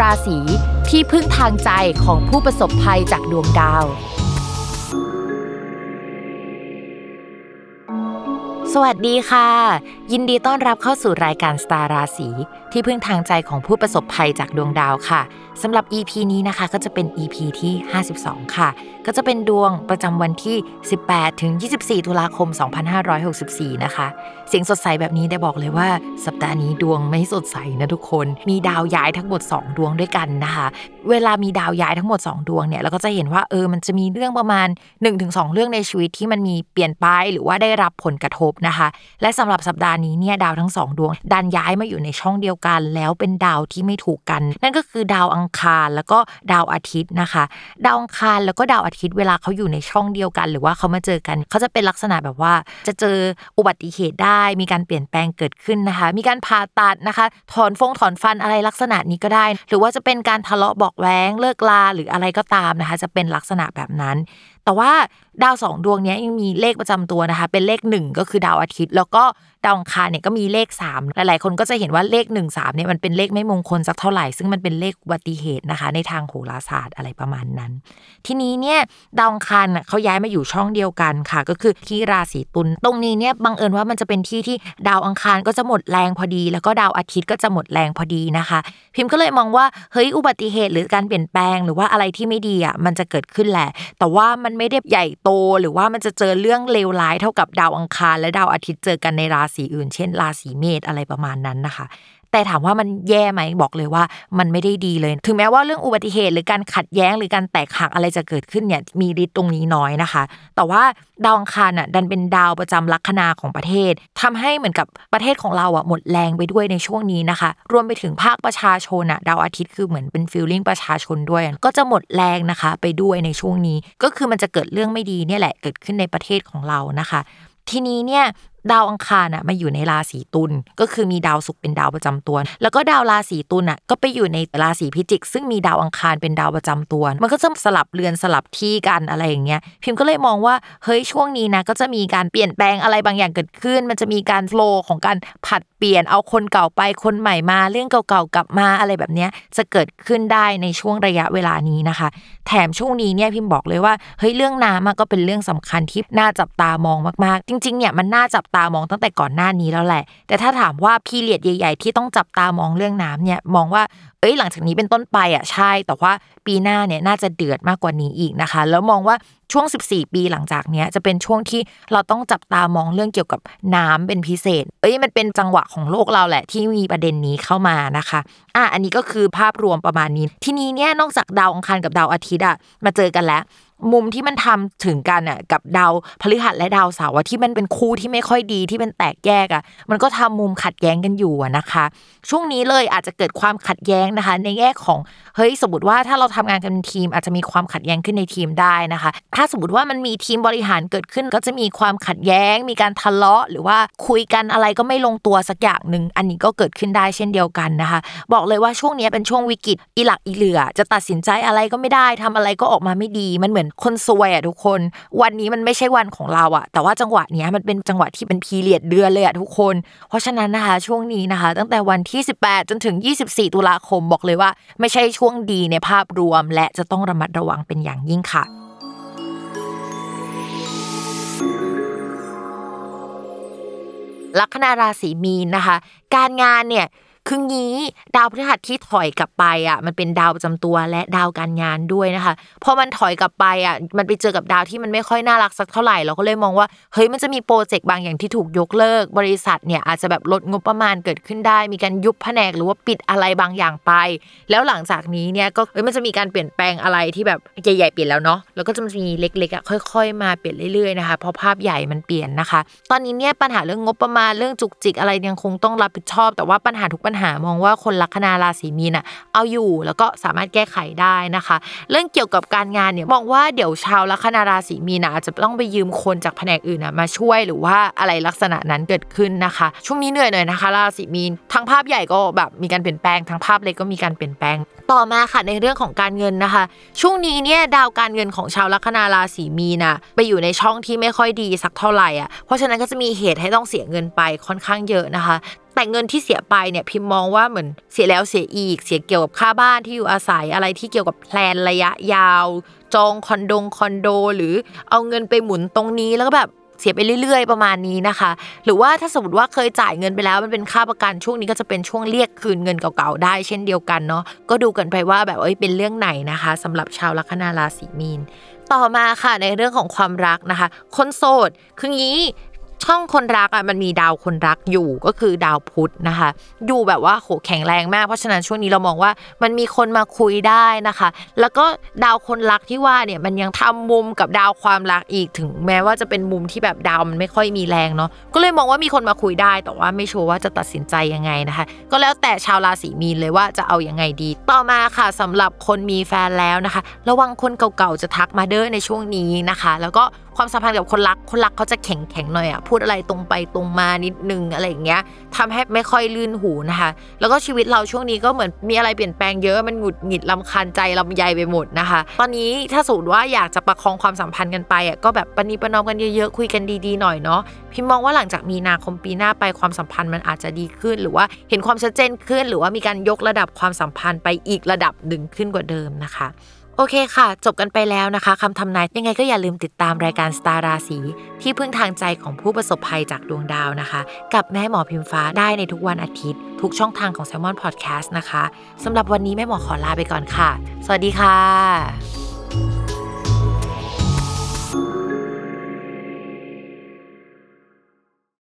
ราศีที่พึ่งทางใจของผู้ประสบภัยจากดวงดาว สวัสดีค่ะ ยินดีต้อนรับเข้าสู่รายการสตาร์ราศีที่พึ่งทางใจของผู้ประสบภัยจากดวงดาวค่ะสำหรับ EP นี้นะคะก็จะเป็น EP ที่ 52 ค่ะ ก็จะเป็นดวงประจำวันที่ 18 ถึง 24 ตุลาคม 2564 นะคะ เสียงสดใสแบบนี้ได้บอกเลยว่า สัปดาห์นี้ดวงไม่สดใสนะทุกคน มีดาวย้ายทั้งหมด 2 ดวงด้วยกันนะคะ เวลามีดาวย้ายทั้งหมด 2 ดวงเนี่ยเราก็จะเห็นว่าเออมันจะมีเรื่องประมาณ 1-2 เรื่องในชีวิตที่มันมีเปลี่ยนไปหรือว่าได้รับผลกระทบนะคะ และสำหรับสัปดาห์นี้เนี่ยดาวทั้ง2ดวง ดันย้ายมาอยู่ในช่องเดียวกัน แล้วเป็นดาวที่ไม่ถูกกัน นั่นก็คือดาวอังคารแล้วก็ดาวอาทิตย์นะคะ ดาวอังคารแล้วก็ดาวอาทิตย์เวลาเขาอยู่ในช่องเดียวกัน หรือว่าเขามาเจอกันเขาจะเป็นลักษณะแบบว่า จะเจออุบัติเหตุได้ มีการเปลี่ยนแปลงเกิดขึ้นนะคะ มีการผ่าตัดนะคะ ถอนฟงถอนฟันอะไรลักษณะนี้ก็ได้ หรือว่าจะเป็นการทะเลาะบอกแว้งเลิกลาหรืออะไรก็ตามนะคะ จะเป็นลักษณะแบบนั้น แต่ว่าดาวสองดวงนี้ยังมีเลขประจำตัวนะคะ เป็นเลขหนึ่งก็คือดาวอาทิตย์ แล้วก็ ดาวอังคารเนี่ยก็มีเลข 3 หลาย ๆ คนก็จะเห็นว่าเลข 1 3เนี่ยมันเป็นเลขไม่มงคลสักเท่าไหร่ ซึ่งมันเป็นเลขอุบัติเหตุนะคะ ในทางโหราศาสตร์อะไรประมาณนั้น ทีนี้เนี่ยดาวอังคารเขาย้ายมาอยู่ช่องเดียวกันค่ะ ก็คือที่ราศีตุลตรงนี้เนี่ยบังเอิญว่ามันจะเป็นที่ที่ดาวอังคารก็จะหมดแรงพอดี แล้วก็ดาวอาทิตย์ก็จะหมดแรงพอดีนะคะ พิมพ์ก็เลยมองว่าเฮ้ยอุบัติเหตุหรือการเปลี่ยนแปลงหรือว่าอะไรที่ไม่ดีอะมันจะเกิดขึ้นแหละ แต่ว่ามันไม่ได้ใหญ่โตหรือว่ามันจะเจอเรื่องเลวร้ายเท่ากับดาวอังคาร และดาวอาทิตย์เจอกันในราศอื่น เช่น ราศีเมษอะไรประมาณนั้นนะคะ แต่ถามว่ามันแย่ไหมบอกเลยว่ามันไม่ได้ดีเลย ถึงแม้ว่าเรื่องอุบัติเหตุหรือการขัดแย้งหรือการแตกหักอะไรจะเกิดขึ้นเนี่ยมีฤทธิ์ตรงนี้น้อยนะคะ แต่ว่าดาวอังคารอะดันเป็นดาวประจำลัคนาของประเทศทำให้เหมือนกับประเทศของเราอะหมดแรงไปด้วยในช่วงนี้นะคะ รวมไปถึงภาคประชาชนอะดาวอาทิตย์คือเหมือนเป็นฟิลลิ่งประชาชนด้วย ก็จะหมดแรงนะคะ ไปด้วยในช่วงนี้ ก็คือมันจะเกิดเรื่องไม่ดีเนี่ยแหละเกิดขึ้นในประเทศของเรานะคะทีนี้เนี่ย ดาวอังคารอะมาอยู่ในราศีตุลก็คือมีดาวศุกร์เป็นดาวประจำตัว แล้วก็ดาวราศีตุลอะก็ไปอยู่ในราศีพิจิก ซึ่งมีดาวอังคารเป็นดาวประจำตัว มันก็จะสลับเรือนสลับที่กันอะไรอย่างเงี้ยพิมพ์ก็เลยมองว่าเฮ้ยช่วงนี้นะก็จะมีการเปลี่ยนแปลงอะไรบางอย่างเกิดขึ้น มันจะมีการโฟล์ของการผัดเปลี่ยนเอาคนเก่าไปคนใหม่มาเรื่องเก่าๆกลับมาอะไรแบบเนี้ยจะเกิดขึ้นได้ในช่วงระยะเวลานี้นะคะ แถมช่วงนี้เนี่ยพิมพ์บอกเลยว่าเฮ้ยเรื่องน้ำก็เป็นเรื่องสำคัญที่น่าจับตามองมากๆ จริงๆเนี่ยมันน่าจับตามองตั้งแต่ก่อนหน้านี้แล้วแหละ แต่ถ้าถามว่าพีเรียดใหญ่ ๆ ที่ต้องจับตามองเรื่องน้ำเนี่ยมองว่าเอ้ยหลังจากนี้เป็นต้นไปอะใช่ แต่ว่าปีหน้าเนี่ยน่าจะเดือดมากกว่านี้อีกนะคะ แล้วมองว่าช่วง 14 ปีหลังจากเนี้ยจะเป็นช่วงที่เราต้องจับตามองเรื่องเกี่ยวกับน้ำเป็นพิเศษ เอ้ยมันเป็นจังหวะของโลกเราแหละ ที่มีประเด็นนี้เข้ามานะคะ อะอันนี้ก็คือภาพรวมประมาณนี้ ทีนี้เนี่ยนอกจากดาวอังคารกับดาวอาทิตย์อะมาเจอกันแล้ว มุมที่มันทำถึงกันอะกับดาวพฤหัสและดาวเสาร์ที่มันเป็นคู่ที่ไม่ค่อยดีที่เป็นแตกแยกอะมันก็ทำมุมขัดแย้งกันอยู่นะคะ ช่วงนี้เลยอาจจะเกิดความขัดแย้งนะคะ ในแง่ของเฮ้ยสมมติว่าถ้าเราทำงานกันเป็นทีม อาจจะมีความขัดแย้งขึ้นในทีมได้นะคะ ถ้าสมมติว่ามันมีทีมบริหารเกิดขึ้น ก็จะมีความขัดแย้ง มีการทะเลาะ หรือว่าคุยกันอะไรก็ไม่ลงตัวสักอย่างหนึ่งอันนี้ก็เกิดขึ้นได้เช่นเดียวกันนะคะ บอกเลยว่าช่วงนี้เป็นช่วงวิกฤตอีหลักอีเหลือ จะตัดสินใจอะไรก็ไม่ได้ทำอะไรก็ออกมาไม่ดีมันเหมือนคนซวยอะทุกคน วันนี้มันไม่ใช่วันของเราอะแต่ว่าจังหวะเนี้ยมันเป็นจังหวะที่เป็นพีเรียดเดือนเลยอะทุกคน เพราะฉะนั้นนะคะช่วงนี้นะคะ ตั้งแต่วันที่ 18 จนถึง 24 ตุลาคมบอกเลยว่า ไม่ใช่ช่วงดีในภาพรวม และจะต้องระมัดระวังเป็นอย่างยิ่งค่ะลัคนาราศีมีนนะคะ การงานเนี่ย คืองี้ดาวพฤหัสที่ถอยกลับไปอะมันเป็นดาวประจำตัวและดาวการงานด้วยนะคะพอมันถอยกลับไปอะมันไปเจอกับดาวที่มันไม่ค่อยน่ารักสักเท่าไหร่เราก็เลยมองว่าเฮ้ยมันจะมีโปรเจกต์บางอย่างที่ถูกยกเลิก บริษัทเนี่ยอาจจะแบบลดงบประมาณเกิดขึ้นได้ มีการยุบแผนกหรือว่าปิดอะไรบางอย่างไป แล้วหลังจากนี้เนี่ยก็เอ้ยมันจะมีการเปลี่ยนแปลงอะไรที่แบบใหญ่ๆเปลี่ยนแล้วเนาะแล้วก็จะมีเล็กๆอะค่อย ๆ มาเปลี่ยนเรื่อยๆนะคะเพราะภาพใหญ่มันเปลี่ยนนะคะ ตอนนี้เนี่ยปัญหาเรื่องงบประมาณเรื่องจุกจิกอะไรยังคงต้องรับผิดชอบ แต่ว่าปัญหาทุกปัญหามองว่าคนลัคนาราศีมีนอะเอาอยู่แล้วก็สามารถแก้ไขได้นะคะ เรื่องเกี่ยวกับการงานเนี่ยมองว่าเดี๋ยวชาวลัคนาราศีมีนอาจจะต้องไปยืมคนจากแผนกอื่นอะมาช่วยหรือว่าอะไรลักษณะนั้นเกิดขึ้นนะคะ ช่วงนี้เหนื่อยหน่อยนะคะ ราศีมีนทั้งภาพใหญ่ก็แบบมีการเปลี่ยนแปลงทั้งภาพเล็กก็มีการเปลี่ยนแปลงต่อมาค่ะในเรื่องของการเงินนะคะ ช่วงนี้เนี่ยดาวการเงินของชาวลัคนาราศีมีนอะไปอยู่ในช่องที่ไม่ค่อยดีสักเท่าไหร่อะเพราะฉะนั้นก็จะมีเหตุให้ต้องเสียเงินไปค่อนข้างเยอะนะคะ แต่เงินที่เสียไปเนี่ยพิมมองว่าเหมือนเสียแล้วเสียอีก เสียเกี่ยวกับค่าบ้านที่อยู่อาศัยอะไรที่เกี่ยวกับแพลนระยะยาว จองคอนโดคอนโด หรือเอาเงินไปหมุนตรงนี้แล้วก็แบบเสียไปเรื่อย ๆ ประมาณนี้นะคะ หรือว่าถ้าสมมติว่าเคยจ่ายเงินไปแล้วมันเป็นค่าประกันช่วงนี้ก็จะเป็นช่วงเรียกคืนเงินเก่าๆได้ เช่นเดียวกันเนาะก็ดูกันไปว่าแบบเอ้ยเป็นเรื่องไหนนะคะสำหรับชาวลัคนาราศีมีน ต่อมาค่ะในเรื่องของความรักนะคะ คนโสดคืองี้ ช่องคนรักอะมันมีดาวคนรักอยู่ก็คือดาวพุธนะคะ อยู่แบบว่าโหแข็งแรงมากเพราะฉะนั้นช่วงนี้เรามองว่ามันมีคนมาคุยได้นะคะ แล้วก็ดาวคนรักที่ว่าเนี่ยมันยังทำมุมกับดาวความรักอีกถึงแม้ว่าจะเป็นมุมที่แบบดาวมันไม่ค่อยมีแรงเนาะก็เลยมองว่ามีคนมาคุยได้ แต่ว่าไม่ชัวร์ว่าจะตัดสินใจยังไงนะคะ ก็แล้วแต่ชาวราศีมีนเลยว่าจะเอายังไงดี ต่อมาค่ะสำหรับคนมีแฟนแล้วนะคะ ระวังคนเก่าๆจะทักมาเด้อในช่วงนี้นะคะ แล้วก็ ความสัมพันธ์กับคนรักคนรักเขาจะแข็งแข็งหน่อยอะพูดอะไรตรงไปตรงมานิดนึงอะไรอย่างเงี้ยทำให้ไม่ค่อยลื่นหูนะคะ แล้วก็ชีวิตเราช่วงนี้ก็เหมือนมีอะไรเปลี่ยนแปลงเยอะมันหงุดหงิดลำคาญใจลำใยไปหมดนะคะ ตอนนี้ถ้าสมมติว่าอยากจะประคองความสัมพันธ์กันไปอะก็แบบปณีประนอมกันเยอะๆคุยกันดีๆหน่อยเนาะพิมมองว่าหลังจากมีนาคมปีหน้าไปความสัมพันธ์มันอาจจะดีขึ้น หรือว่าเห็นความชัดเจนขึ้น หรือว่ามีการยกระดับความสัมพันธ์ไปอีกระดับหนึ่งขึ้นกว่าเดิมนะคะ โอเคค่ะ จบกันไปแล้วนะคะคำทำนายยังไงก็อย่าลืมติดตามรายการสตาร์ราศีที่พึ่งทางใจของผู้ประสบภัยจากดวงดาวนะคะ กับแม่หมอพิมฟ้าได้ในทุกวันอาทิตย์ ทุกช่องทางของ s ซ l m o n Podcast นะคะสำหรับวันนี้แม่หมอขอลาไปก่อนค่ะ สวัสดีค่ะ